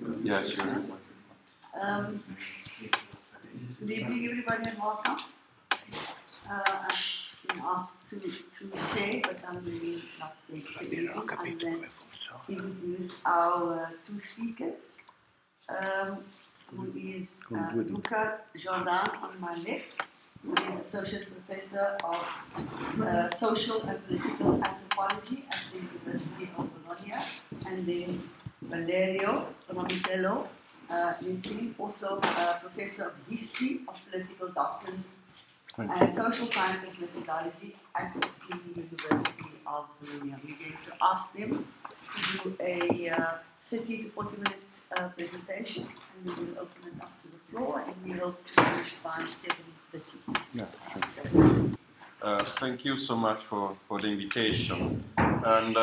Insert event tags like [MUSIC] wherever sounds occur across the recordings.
Yeah, sure. Um, good evening, everybody, and welcome. Uh, I've been asked to, to chair, but I'm really not the secretary, and then introduce our uh, two speakers, um, who is uh, Luca Jourdan on my left, who is Associate Professor of uh, Social and Political Anthropology at the University of Bologna, and then Valerio Romitelli, uh, also uh, Professor of History of Political Doctrines and Social Sciences Methodology at the University of Bologna. We're going to ask them to do a uh, 30 to 40 minute uh, presentation and we will open it up to the floor and we hope to finish by 7.30. Yeah, sure. Uh, thank you so much for, for the invitation. And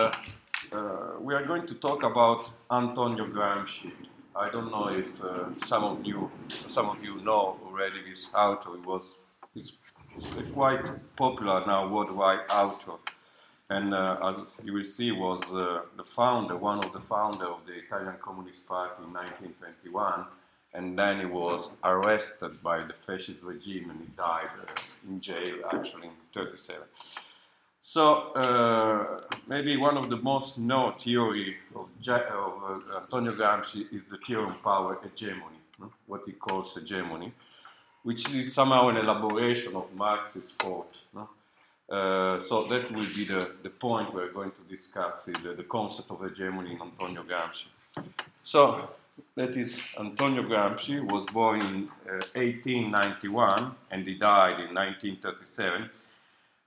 uh, we are going to talk about Antonio Gramsci. I don't know if uh, some of you some of you know already this author. He was he's quite popular now worldwide author, and uh, as you will see, was uh, the founder, one of the founder of the Italian Communist Party in 1921, and then he was arrested by the fascist regime and he died uh, in jail actually in 37. So uh, maybe one of the most known theory of, of uh, Antonio Gramsci is the theory of power hegemony, no? what he calls hegemony, which is somehow an elaboration of Marx's thought. No? Uh, so that will be the, the point we're going to discuss, is the, the concept of hegemony in Antonio Gramsci. So that is Antonio Gramsci was born in 1891 uh, and he died in 1937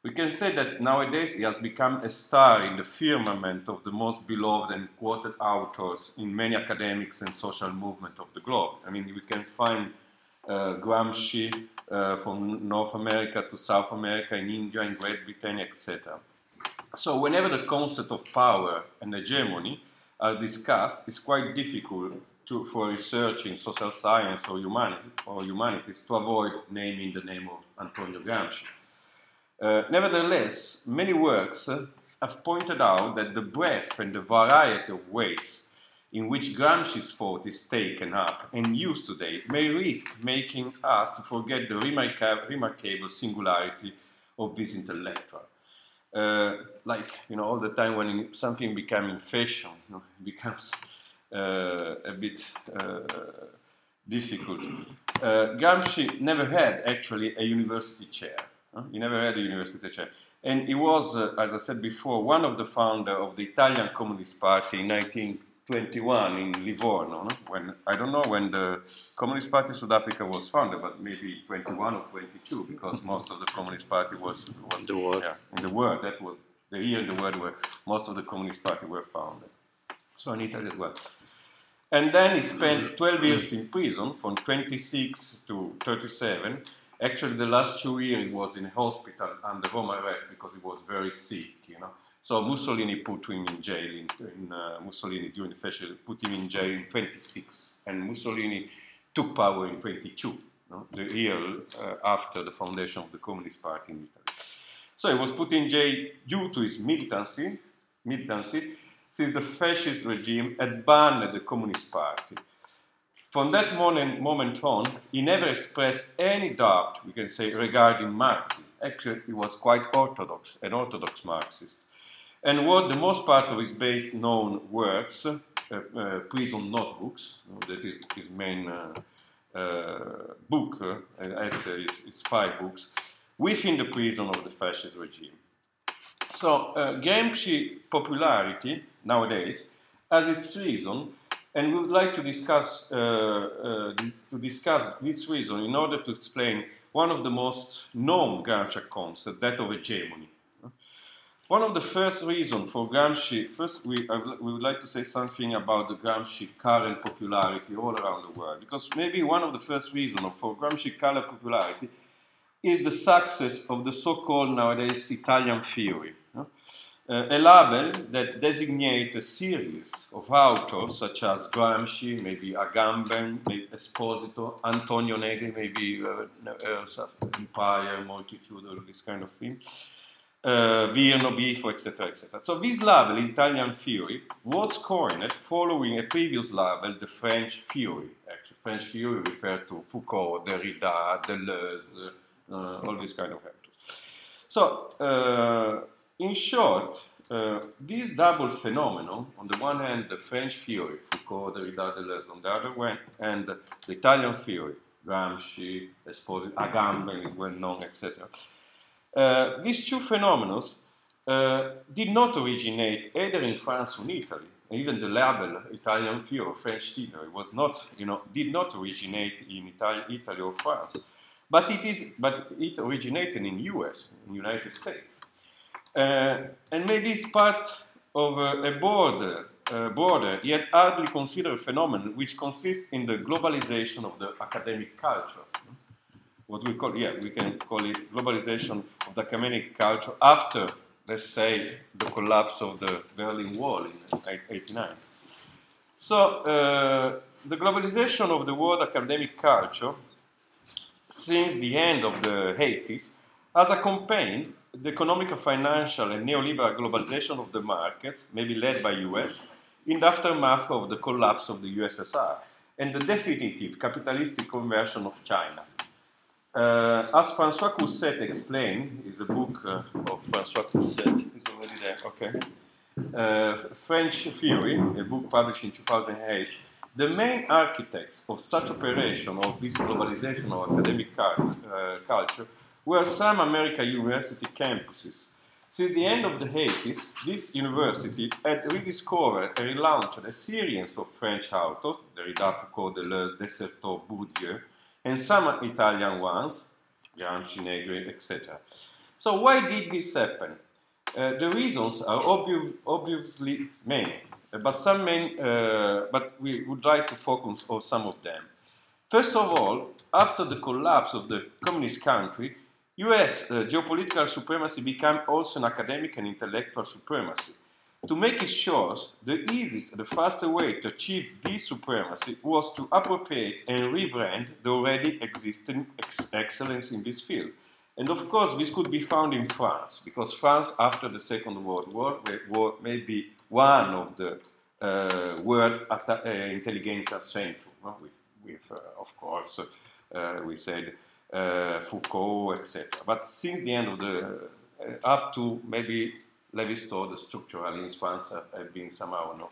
we can say that nowadays he has become a star in the firmament of the most beloved and quoted authors in many academics and social movements of the globe. I mean, we can find uh, Gramsci uh, from North America to South America, in India, in Great Britain, etc. So, whenever the concept of power and hegemony are discussed, it's quite difficult to, for research in social science or, or humanities to avoid naming the name of Antonio Gramsci. Uh, nevertheless, many works have pointed out that the breadth and the variety of ways in which Gramsci's thought is taken up and used today may risk making us to forget the remarca- remarkable singularity of this intellectual. Uh, like, you know, all the time when something becomes in fashion, you know, becomes uh, a bit uh, difficult. Uh, Gramsci never had actually a university chair. He never had a university chair. And he was, uh, as I said before, one of the founders of the Italian Communist Party in 1921 in Livorno. No? When I don't know when the Communist Party South Africa was founded, but maybe 21 or 22, because most of the Communist Party was, was the world. Yeah, in the world. That was the year in the world where most of the Communist Party were founded. So in Italy as well. And then he spent 12 years in prison from 26 to 37 Actually, the last two years he was in hospital under home arrest because he was very sick, you know. So Mussolini put him in jail. In, in uh, Mussolini during the fascism put him in jail in 26, and Mussolini took power in 22, no? the year uh, after the foundation of the Communist Party in Italy. So he was put in jail due to his militancy, militancy since the fascist regime had banned the Communist Party. From that moment, moment on, he never expressed any doubt, we can say, regarding Marxism. Actually, he was quite orthodox, an orthodox Marxist. And what the most part of his best known works, uh, uh, prison notebooks, that is his main uh, uh book, uh, actually it's, it's, five books, within the prison of the fascist regime. So uh, popularity nowadays has its reason and we would like to discuss, uh, uh, to discuss this reason in order to explain one of the most known Gramsci concepts, that of hegemony. One of the first reasons for Gramsci, first we, we would like to say something about the Gramsci current popularity all around the world, because maybe one of the first reasons for Gramsci current popularity is the success of the so-called nowadays Italian theory uh, a label that designates a series of authors such as Gramsci, maybe Agamben, maybe Esposito, Antonio Negri, maybe uh, Empire, Multitude, all this kind of thing, uh, Bifo, etc., etc. So this label, Italian theory, was coined following a previous label, the French theory. Actually, French theory referred to Foucault, Derrida, Deleuze, uh, all these kind of actors. So, uh, in short, uh, this double phenomenon, on the one hand, the French theory, Foucault, Derrida, Deleuze, on the other one, and the Italian theory, Gramsci, Esposito, Agamben is well known, etc. Uh, these two phenomena uh, did not originate either in France or in Italy. Even the label Italian theory or French theory was not, you know, did not originate in Italy, Italy or France, but it is, but it originated in the U.S. in the United States. And maybe it's part of a, a broader, uh, broader, yet hardly considered phenomenon which consists in the globalization of the academic culture. What we call, yeah, we can call it globalization of the academic culture after, let's say, the collapse of the Berlin Wall in 1989. So, uh, the globalization of the world academic culture since the end of the 80s has accompanied the economic, financial, and neoliberal globalization of the markets, maybe led by US, in the aftermath of the collapse of the USSR and the definitive capitalistic conversion of China. Uh, as Francois Cusset explained, is a book uh, of Francois Cusset, is already there, okay. Uh, French Theory, a book published in 2008, the main architects of such operation of this globalization of academic uh, culture were some American university campuses. Since the end of the 80s, this university had rediscovered and relaunched a series of French authors, Derrida, Foucault, Deleuze, de Certeau, Bourdieu, and some Italian ones, Gramsci, Negri, etc. So why did this happen? Uh, the reasons are obvi- obviously many, but some main, uh, but we would like to focus on some of them. First of all, after the collapse of the communist country, US uh, geopolitical supremacy became also an academic and intellectual supremacy. To make it short, the easiest, the fastest way to achieve this supremacy was to appropriate and rebrand the already existing ex- excellence in this field. And of course, this could be found in France, because France, after the Second World War, was maybe one of the uh, world uh, intelligentsia centrum, with, with uh, of course, uh, we said uh, Foucault, etc. But since the end of the, uh, up to maybe Lévi-Strauss, the structuralists, France have been somehow no,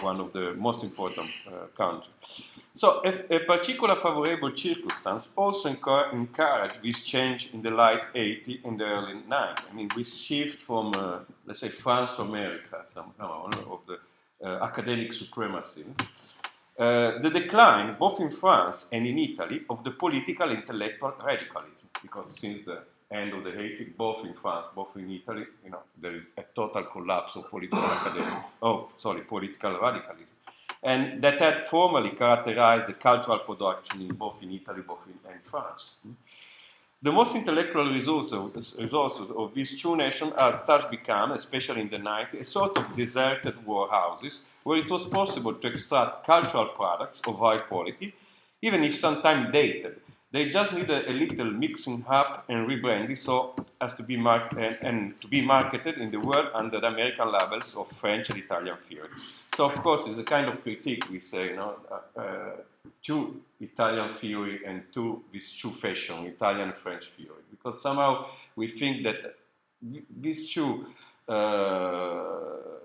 one of the most important uh, countries. So a, a, particular favorable circumstance also encouraged this change in the late 80s and the early 90s. I mean, this shift from, uh, let's say, France to America, somehow, of the uh, academic supremacy. Uh, the decline, both in France and in Italy, of the political intellectual radicalism, because since the end of the 80s, both in France, both in Italy, you know, there is a total collapse of political [COUGHS] academic, of sorry, political radicalism, and that had formally characterized the cultural production in both in Italy, both in and France. The most intellectual resources, resources of these two nations has thus become, especially in the 90s, a sort of deserted warehouses where it was possible to extract cultural products of high quality, even if sometimes dated. They just needed a little mixing up and rebranding so as to be mar- and, and, to be marketed in the world under the American labels of French and Italian theory. So, of course, it's a kind of critique we say, you know, uh, uh, to Italian theory and to this two fashion, Italian French theory, because somehow we think that these two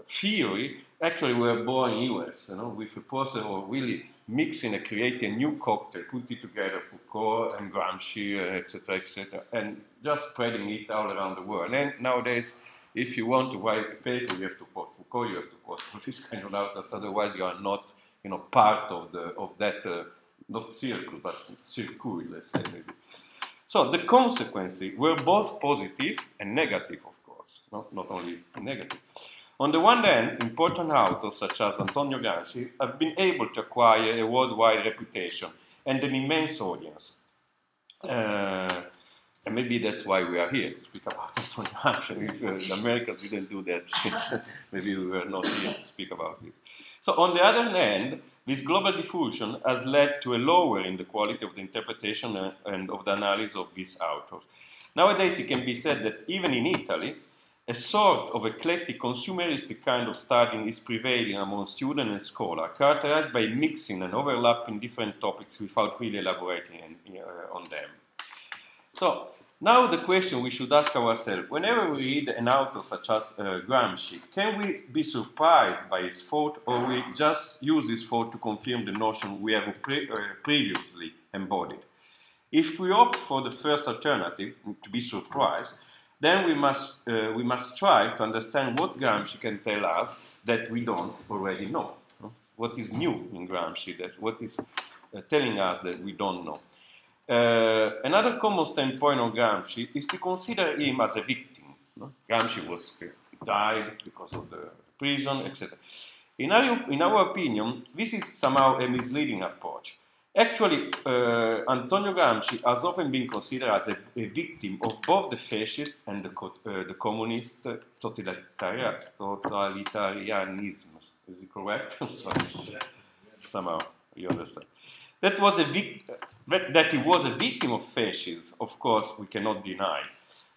theory actually we were born in US, you know, with a process of really mixing and creating a new cocktail, putting together Foucault and Gramsci, etc., etc., and just spreading it all around the world. And nowadays, if you want to write a paper, you have to quote Foucault, you have to quote this kind of authors, otherwise you are not you know, part of, the, of that, uh, not circle, but circuit, let's say maybe. So the consequences were both positive and negative, of no? not only negative. On the one hand, important authors such as Antonio Gramsci have been able to acquire a worldwide reputation and an immense audience. Uh, and maybe that's why we are here to speak about [LAUGHS] Antonio Gramsci. If uh, the Americans didn't do that, [LAUGHS] maybe we were not here to speak about this. So, on the other hand, this global diffusion has led to a lower in the quality of the interpretation and of the analysis of these authors. Nowadays, it can be said that even in Italy, a sort of eclectic consumeristic kind of studying is prevailing among students and scholars, characterized by mixing and overlapping different topics without really elaborating uh, on them. So, now the question we should ask ourselves, whenever we read an author such as uh, Gramsci, can we be surprised by his thought or we just use his thought to confirm the notion we have pre- uh, previously embodied? If we opt for the first alternative, to be surprised, then we must, uh, we must try to understand what Gramsci can tell us that we don't already know. What is new in Gramsci, that what is uh, telling us that we don't know. Uh, another common standpoint on Gramsci is to consider him as a victim. No? Gramsci was uh, died because of the prison, etc. In our, in our opinion, this is somehow a misleading approach. Actually, uh, Antonio Gramsci has often been considered as a, a victim of both the fascist and the, uh, the communist totalitarianism. Is it correct? [LAUGHS] Somehow, you understand. That was a vic- that he was a victim of fascism, of course, we cannot deny.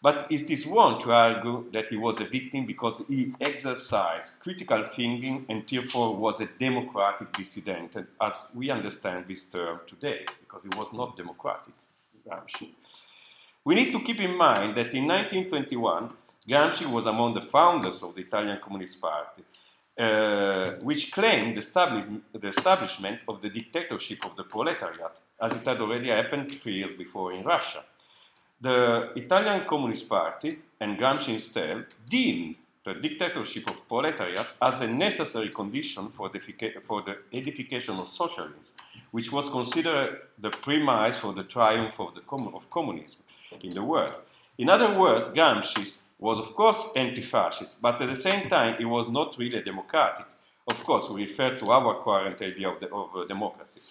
But it is wrong to argue that he was a victim because he exercised critical thinking and therefore was a democratic dissident, as we understand this term today, because he was not democratic, Gramsci. We need to keep in mind that in 1921, Gramsci was among the founders of the Italian Communist Party, uh, which claimed the, the, establishment of the dictatorship of the proletariat, as it had already happened three years before in Russia. The Italian Communist Party and Gramsci himself deemed the dictatorship of proletariat as a necessary condition for the, for the edification of socialism, which was considered the premise for the triumph of, the com- of communism in the world. In other words, Gramsci was, of course, anti fascist, but at the same time, it was not really democratic. Of course, we refer to our current idea of, the, of uh, democracy.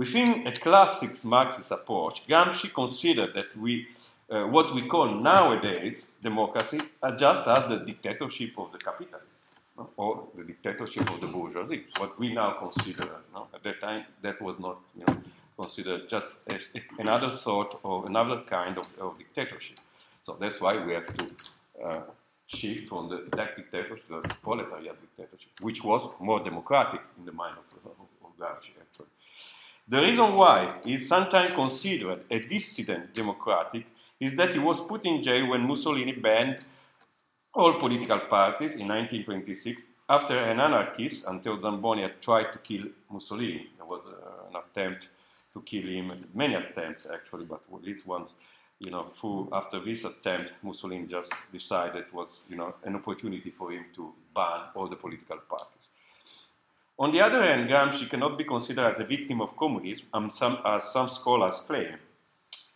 Within a classic Marxist approach, Gramsci considered that we, uh, what we call nowadays democracy just as the dictatorship of the capitalists no? or the dictatorship of the bourgeoisie. What we now consider, no? at that time, that was not you know, considered just as another sort of another kind of, of dictatorship. So that's why we have to uh, shift from the black dictatorship to the proletariat dictatorship, which was more democratic in the mind of, of, of Gramsci, actually. The reason why he is sometimes considered a dissident democratic is that he was put in jail when Mussolini banned all political parties in 1926 after an anarchist, Anteo Zamboni, had tried to kill Mussolini. There was uh, an attempt to kill him, many attempts actually, but this one you know, after this attempt, Mussolini just decided it was, you know, an opportunity for him to ban all the political parties. On the other hand, Gramsci cannot be considered as a victim of communism, as some, as some scholars claim.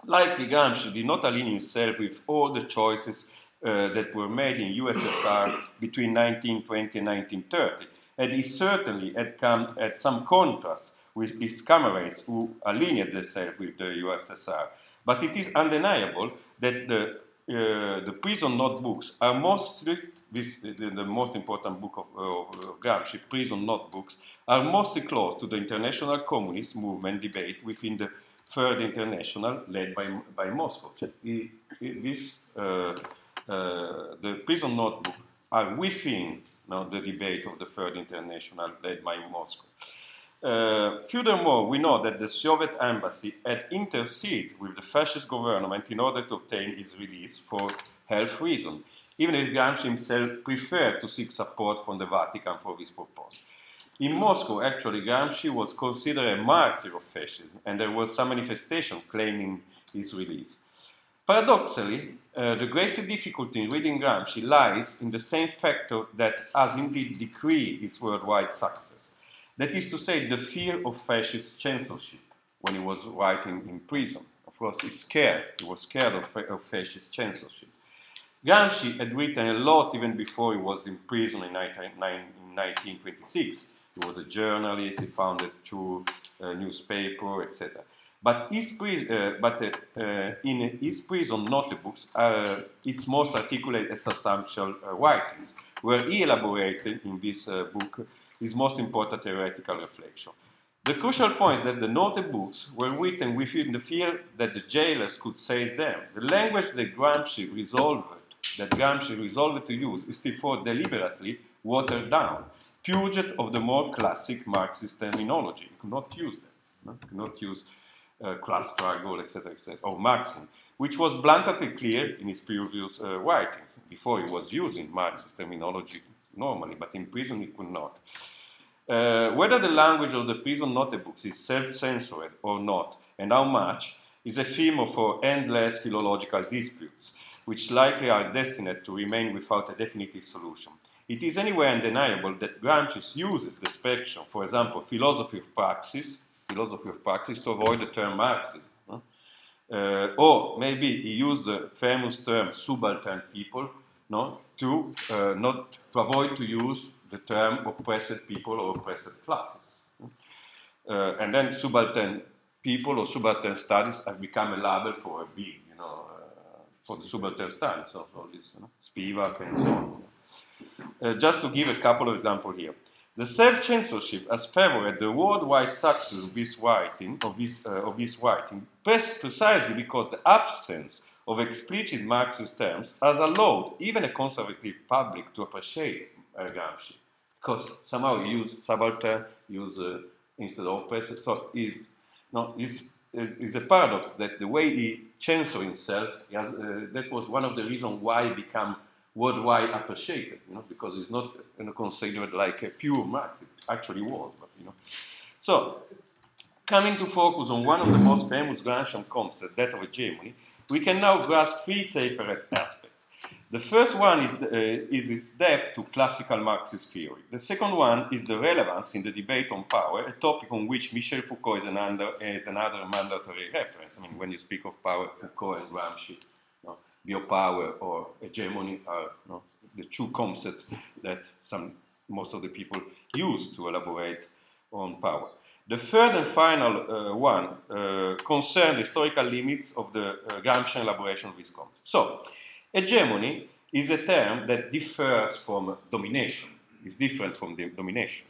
Likely, Gramsci did not align himself with all the choices uh, that were made in USSR between 1920 and 1930, and he certainly had come at some contrast with his comrades who aligned themselves with the USSR. But it is undeniable that the, uh, the prison notebooks are mostly, this, the, the most important book of, of Gramsci, prison notebooks, are mostly close to the international communist movement debate within the Third International led by, by Moscow. It, it, this, uh, uh, the prison notebook are within now, the debate of the Third International led by Moscow. Uh, furthermore, we know that the Soviet embassy had interceded with the fascist government in order to obtain his release for health reasons, even if Gramsci himself preferred to seek support from the Vatican for this purpose. In Moscow, actually, Gramsci was considered a martyr of fascism, and there was some manifestation claiming his release. Paradoxically, uh, the greatest difficulty in reading Gramsci lies in the same factor that has indeed decreed his worldwide success. That is to say, the fear of fascist censorship when he was writing in prison. Of course, he's scared. He was scared of, of fascist censorship. Gramsci had written a lot even before he was in prison in, 19, in 1926. He was a journalist, he founded two uh, newspaper, etc. But, his, uh, but uh, uh, in his prison notebooks, uh, it's most articulate and substantial uh, writings, where he elaborated in this book his most important theoretical reflection. The crucial point is that the notebooks were written within the fear that the jailers could seize them. The language that Gramsci resolved that Gramsci resolved to use is therefore deliberately watered down, purged of the more classic Marxist terminology. You could not use them. You could not use uh, class struggle, etc., etc., or Marxism, which was bluntly clear in his previous uh, writings. Before he was using Marxist terminology normally, but in prison he could not. Uh, whether the language of the prison notebooks is self-censored or not, and how much, is a theme for endless philological disputes, which likely are destined to remain without a definitive solution. It is anyway undeniable that Gramsci uses the spectrum, for example, philosophy of praxis, philosophy of praxis, to avoid the term Marxism. Uh, or maybe he used the famous term subaltern people no, to uh, not to avoid to use the term oppressed people or oppressed classes. Uh, and then subaltern people or subaltern studies have become a label for a being, you know, uh, for the subaltern studies of all this, you know, Spivak and so on. Uh, just to give a couple of examples here. The self-censorship has favored the worldwide success of this writing, of this, uh, of this writing, precisely because the absence of explicit Marxist terms has allowed even a conservative public to appreciate uh, Gramsci, because somehow he used subaltern, use uh, instead of oppressor, so is no, is is a paradox that the way he censored himself, he has, uh, that was one of the reasons why he became worldwide appreciated, you know, because it's not you know, considered like a pure Marxist. Actually was, but you know. So, coming to focus on one of the most famous Gramscian concepts, that of hegemony, we can now grasp three separate aspects. The first one is, uh, is its depth to classical Marxist theory. The second one is the relevance in the debate on power, a topic on which Michel Foucault is another, is another mandatory reference. I mean, when you speak of power, Foucault and Gramsci, know, biopower or hegemony are the two concepts that some, most of the people use to elaborate on power. The third and final uh, one uh, concerns the historical limits of the uh, Gramscian elaboration of this concept. So, hegemony is a term that differs from domination, is different from the domination.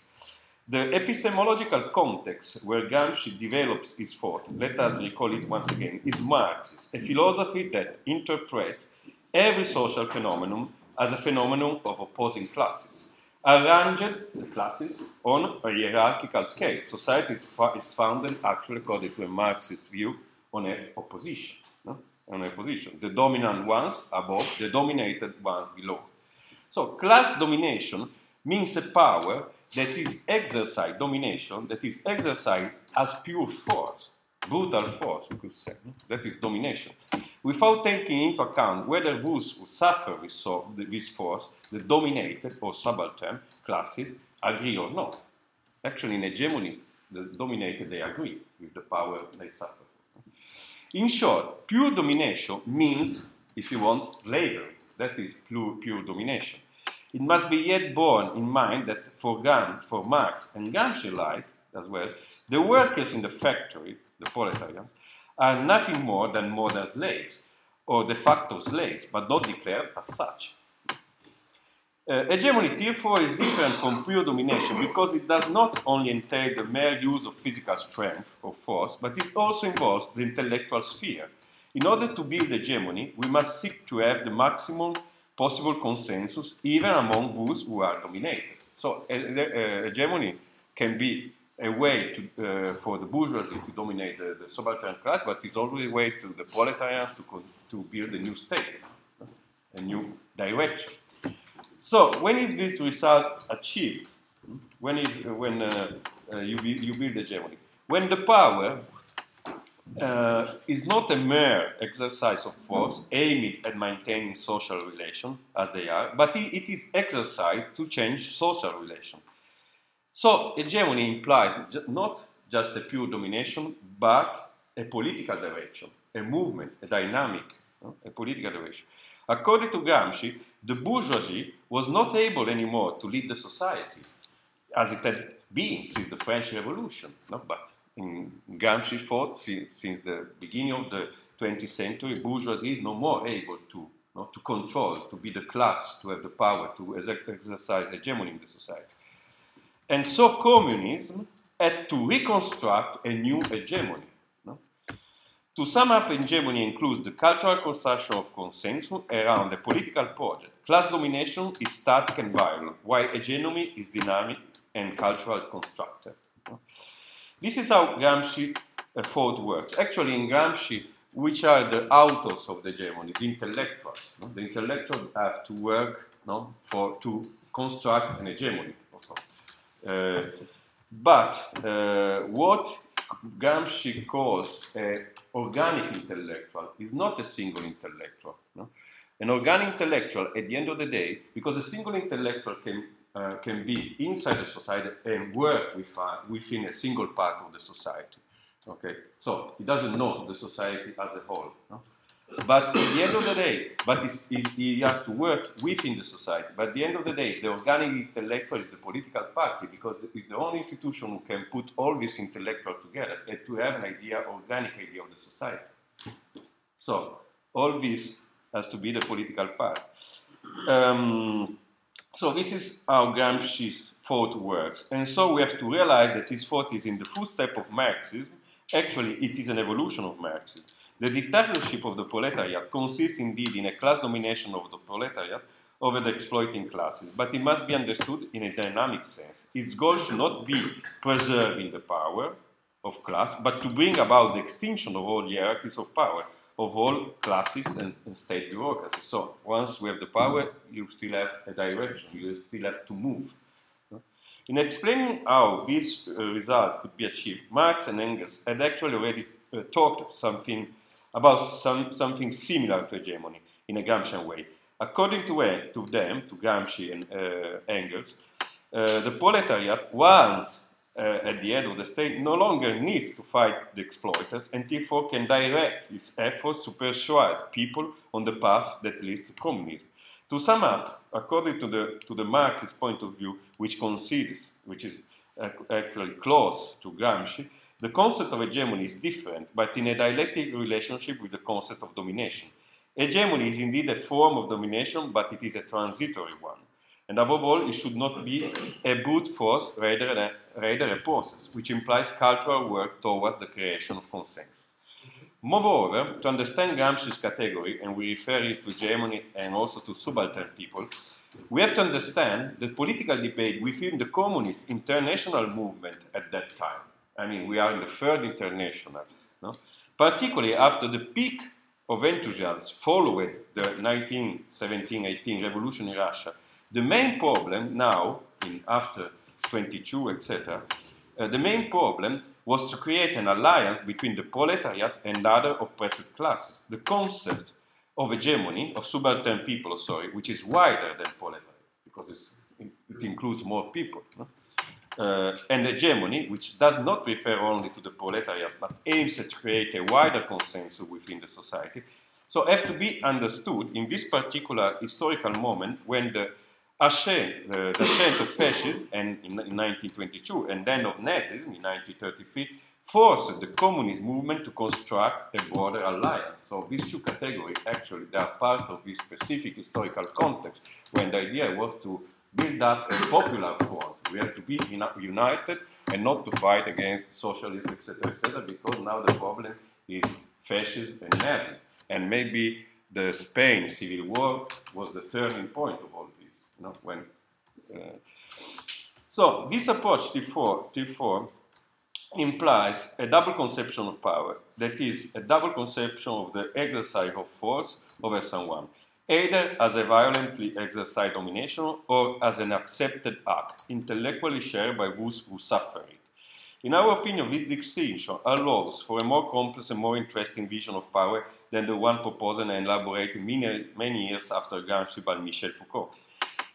The epistemological context where Gramsci develops his thought, let us recall it once again, is Marxist, a philosophy that interprets every social phenomenon as a phenomenon of opposing classes arranged the classes on a hierarchical scale. Society is, is founded, actually, according to a Marxist view, on a opposition. No? On a position. The dominant ones above, the dominated ones below. So, class domination means a power that is exercised, domination, that is exercised as pure force, brutal force, we could say. That is domination without taking into account whether those who suffer this force, the dominated or subaltern classes, agree or not. Actually, in hegemony, the dominated, they agree with the power they suffer. In short, pure domination means, if you want, slavery. That is pure, pure domination. It must be yet borne in mind that for Gant, for Marx and Gramsci like as well, the workers in the factory, the proletarians, are nothing more than modern slaves, or de facto slaves, but not declared as such. Uh, hegemony, therefore, is different from pure domination because it does not only entail the mere use of physical strength or force, but it also involves the intellectual sphere. In order to build hegemony, we must seek to have the maximum possible consensus even among those who are dominated. So, uh, uh, hegemony can be a way to, uh, for the bourgeoisie to dominate the, the, subaltern class, but it's always a way to the proletarians to, to build a new state, a new direction. So, when is this result achieved? When is when uh, uh, you, you build hegemony? When the power uh, is not a mere exercise of force aimed at maintaining social relations as they are, but it, it is exercised to change social relations. So hegemony implies not just a pure domination, but a political direction, a movement, a dynamic, a political direction. According to Gramsci, the bourgeoisie was not able anymore to lead the society as it had been since the French Revolution. No? But in Gramsci's thought, since, since the beginning of the 20th century, bourgeoisie is no more able to, no, to control, to be the class, to have the power to exercise hegemony in the society. And so communism had to reconstruct a new hegemony. No? To sum up, hegemony includes the cultural construction of consensus around a political project. Class domination is static and violent, while hegemony is dynamic and cultural constructed. This is how Gramsci uh, thought works. Actually, in Gramsci, which are the authors of the hegemony, the intellectuals. No? The intellectuals have to work no, for to construct an hegemony. But uh, what Gramsci calls an organic intellectual is not a single intellectual. No? An organic intellectual, at the end of the day, because a single intellectual can, uh, can be inside a society and work with, uh, within a single part of the society. Okay, so he doesn't know the society as a whole. No? But at the end of the day, but he has to work within the society. But at the end of the day, the organic intellectual is the political party because it's the only institution who can put all these intellectuals together and to have an idea, organic idea of the society. So all this has to be the political part. Um, so this is how Gramsci's thought works. And so we have to realize that his thought is in the footstep of Marxism Actually, it is an evolution of Marxism. The dictatorship of the proletariat consists indeed in a class domination of the proletariat over the exploiting classes, but it must be understood in a dynamic sense. Its goal should not be preserving the power of class, but to bring about the extinction of all hierarchies of power, of all classes and, and state bureaucracy. So once we have the power, you still have a direction, you still have to move. In explaining how this uh, result could be achieved, Marx and Engels had actually already uh, talked something about some, something similar to hegemony in a Gramscian way. According to, uh, to them, to Gramsci and uh, Engels, uh, the proletariat, once uh, at the head of the state, no longer needs to fight the exploiters and therefore can direct its efforts to persuade people on the path that leads to communism. To sum up, according to the, to the Marxist point of view, which concedes, which is actually close to Gramsci, the concept of hegemony is different, but in a dialectic relationship with the concept of domination. Hegemony is indeed a form of domination, but it is a transitory one. And above all, it should not be a brute force rather than rather a process, which implies cultural work towards the creation of consensus. Moreover, to understand Gramsci's category, and we refer it to hegemony and also to subaltern people, we have to understand the political debate within the communist international movement at that time. I mean, we are in the third international, no? particularly after the peak of enthusiasm following the 1917-18 revolution in Russia. The main problem now, in after 22, etc., uh, the main problem was to create an alliance between the proletariat and other oppressed classes. The concept of hegemony, of subaltern people, sorry, which is wider than proletariat, because it includes more people. No? Uh, and hegemony, which does not refer only to the proletariat, but aims at create a wider consensus within the society, so have to be understood in this particular historical moment when the ascent, the, ascent of fascism and in, in 1922 and then of Nazism in 1933 forced the communist movement to construct a broader alliance. So these two categories actually they are part of this specific historical context when the idea was to build up a popular front. We have to be united and not to fight against socialists, etc., etc., because now the problem is fascism and Nazism. And maybe the Spain civil war was the turning point of all this know, when. Uh, so this approach T4, T4 implies a double conception of power, that is, a double conception of the exercise of force over someone, either as a violently exercised domination or as an accepted act, intellectually shared by those who suffer it. In our opinion, this distinction allows for a more complex and more interesting vision of power than the one proposed and elaborated many, many years after Gramsci by Michel Foucault.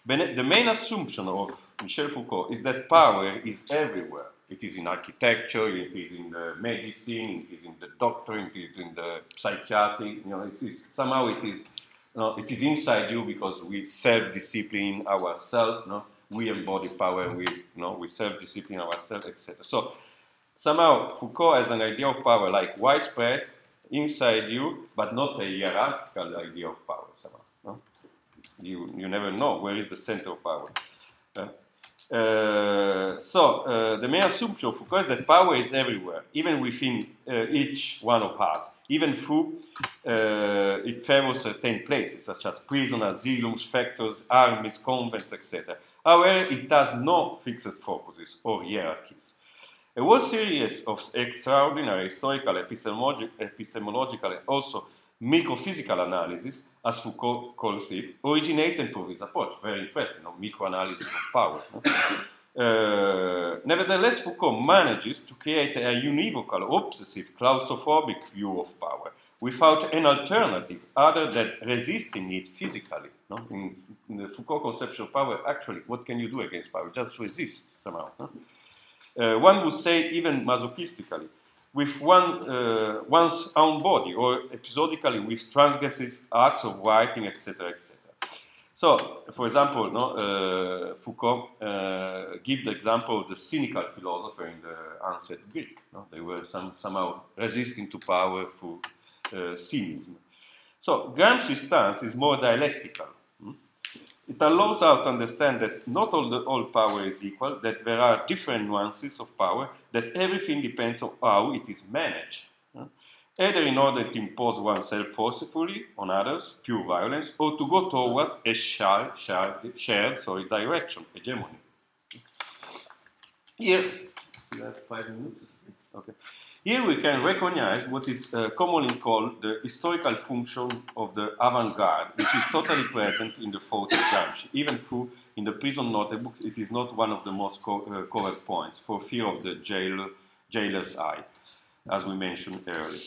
The main assumption of Michel Foucault is that power is everywhere. It is in architecture, it is in the medicine, it is in the doctrine, it is in the psychiatry. You know, it is, somehow it is, know, it is inside you because we self-discipline ourselves. Know? We embody power we, know, we self-discipline ourselves, etc. So somehow Foucault has an idea of power like widespread inside you, but not a hierarchical idea of power somehow no? you, you never know where is the center of power. Uh, uh, so uh, the main assumption of Foucault is that power is everywhere, even within each one of us. Even though uh, it favors certain places, such as prison, asylums, factories, armies, convents, etc. However, it has no fixed focuses or hierarchies. A whole series of extraordinary historical, epistemological and also microphysical analysis, as Foucault calls it, originated from this approach. Very interesting, no? microanalysis of power. No? Uh, nevertheless, Foucault manages to create a univocal, obsessive, claustrophobic view of power without an alternative other than resisting it physically. No? In, in, the Foucault conception of power, actually, what can you do against power? Just resist somehow. No? Uh, one would say, even masochistically, with one, uh, one's own body, or episodically with transgressive acts of writing, etc., etc. So, for example, no, uh, Foucault uh, gives the example of the cynical philosopher in the ancient Greek. No? They were some, somehow resisting to power through uh, cynicism. So, Gramsci's stance is more dialectical. Hmm? It allows us to understand that not all, the, all power is equal, that there are different nuances of power, that everything depends on how it is managed either in order to impose oneself forcefully on others, pure violence, or to go towards a shared, shared, shared sorry, direction, hegemony. Here, you have five minutes? Okay. Here we can recognize what is uh, commonly called the historical function of the avant-garde, which is totally present in the of Gramsci. Even though in the prison notebook, it is not one of the most co- uh, covered points for fear of the jail, jailer's eye as we mentioned earlier.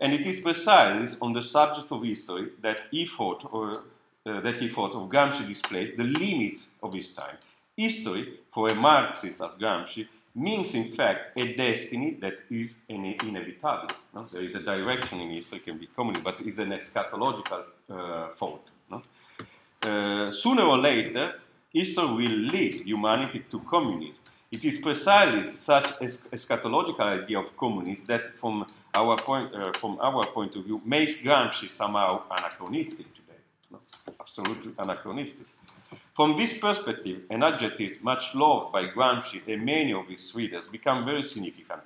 And it is precisely on the subject of history that he thought, or uh, that he thought of Gramsci displays the limits of his time. History, for a Marxist as Gramsci, means in fact a destiny that is inevitable. No? There is a direction in history, can be communist, but it's an eschatological uh, thought. No? Uh, sooner or later, history will lead humanity to communism. It is precisely such a eschatological idea of communism that, from our point, uh, from our point of view, makes Gramsci somehow anachronistic today. No? Absolutely anachronistic. From this perspective, an adjective much loved by Gramsci and many of his readers become very significant.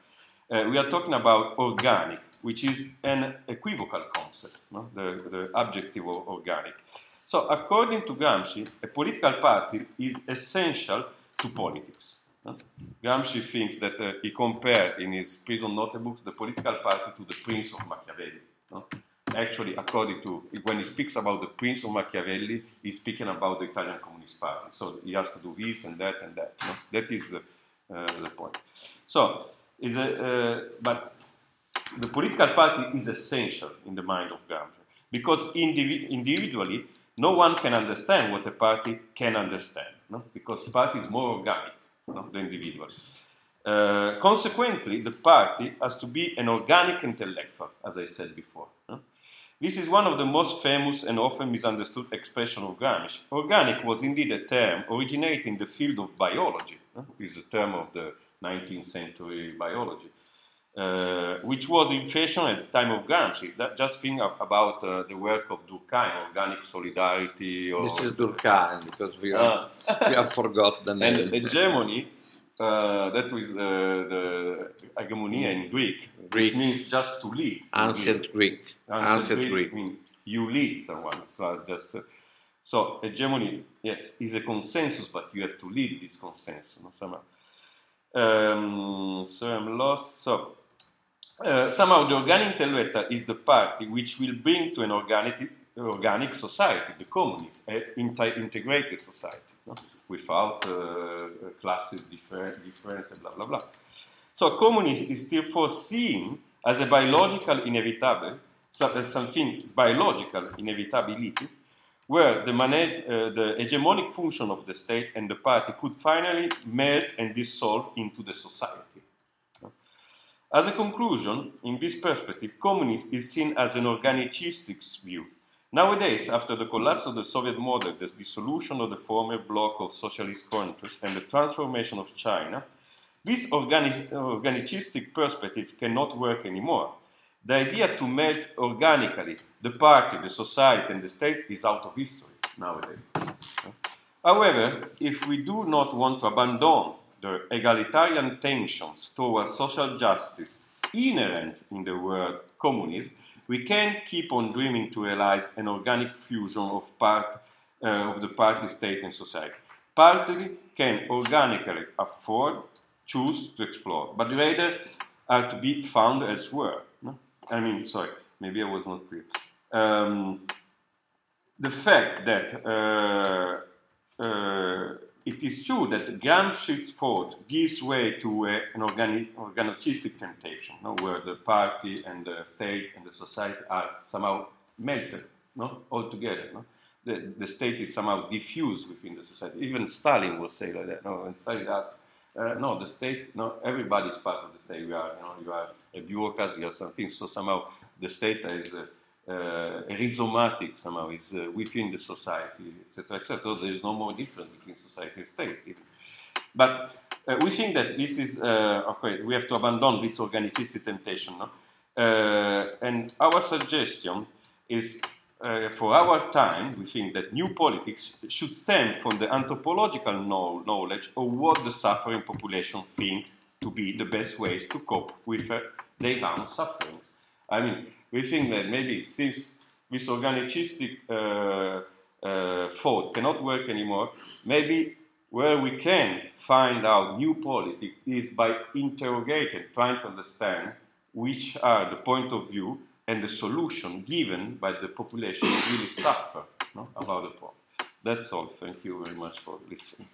Uh, we are talking about organic, which is an equivocal concept, no? the, the adjective of organic. So, according to Gramsci, a political party is essential to politics. Gramsci thinks that uh, he compared in his prison notebooks the political party to the Prince of Machiavelli. No? Actually, according to when he speaks about the Prince of Machiavelli, he's speaking about the Italian Communist Party. So he has to do this and that and that. No? That is the, uh, the point. So, is a, uh, but the political party is essential in the mind of Gramsci because indivi- individually, no one can understand what a party can understand. No? Because party is more organic no? the individual. Uh, consequently, the party has to be an organic intellectual, as I said before. This is one of the most famous and often misunderstood expressions of Gramsci. Organic was indeed a term originating in the field of biology. No? Is a term of the 19th century biology. Uh, which was in fashion at the time of Gramsci. That, just think about uh, the work of Durkheim, organic solidarity. Or, this is Durkheim because we, are, uh, [LAUGHS] we have forgot the name. And hegemony, uh, that was uh, the hegemonia in Greek, Greek, which means just to lead. Ancient Greek. Ancient, Ancient Greek. Greek. Mean you lead someone. So just. So hegemony, yes, is a consensus, but you have to lead this consensus no, somehow. Um, so I'm lost. So uh, somehow the organic intellectual is the party which will bring to an organic, organic society, the communist, an integrated society, no? without uh, classes different, different, blah, blah, blah. So communism is still foreseen as a biological inevitable, as something biological inevitability, where the, manage, uh, the hegemonic function of the state and the party could finally melt and dissolve into the society. As a conclusion, in this perspective, communism is seen as an organicistic view. Nowadays, after the collapse of the Soviet model, the dissolution of the former bloc of socialist countries, and the transformation of China, this organic, organicistic perspective cannot work anymore. The idea to melt organically the party, the society, and the state is out of history nowadays. However, if we do not want to abandon the egalitarian tensions towards social justice inherent in the word communism, We can't keep on dreaming to realize an organic fusion of part uh, of the party, state, and society. Party can organically afford, choose to explore, but rather are to be found elsewhere. No? I mean, sorry, maybe I was not clear. Um, the fact that uh, uh, it is true that Gramsci's thought gives way to an organicistic temptation, no, where the party and the state and the society are somehow melted no, all together. No? The, the state is somehow diffused within the society. Even Stalin was saying like that. No, when Stalin asked, uh, no, the state, no, everybody is part of the state. You are, you know, you are a bureaucrat, you are something. So somehow the state is uh, rhizomatic somehow is within the society, etc., etc. So there is no more difference between society and state. But uh, we think that this is okay. We have to abandon this organicistic temptation, no? and our suggestion is uh, for our time, we think that new politics should stem from the anthropological know knowledge of what the suffering population think to be the best ways to cope with uh, their own sufferings. I mean, we think that maybe since this organicistic uh, uh, thought cannot work anymore, maybe where we can find out new politics is by interrogating, trying to understand which are the point of view and the solution given by the population who really suffer no, about the problem. That's all. Thank you very much for listening.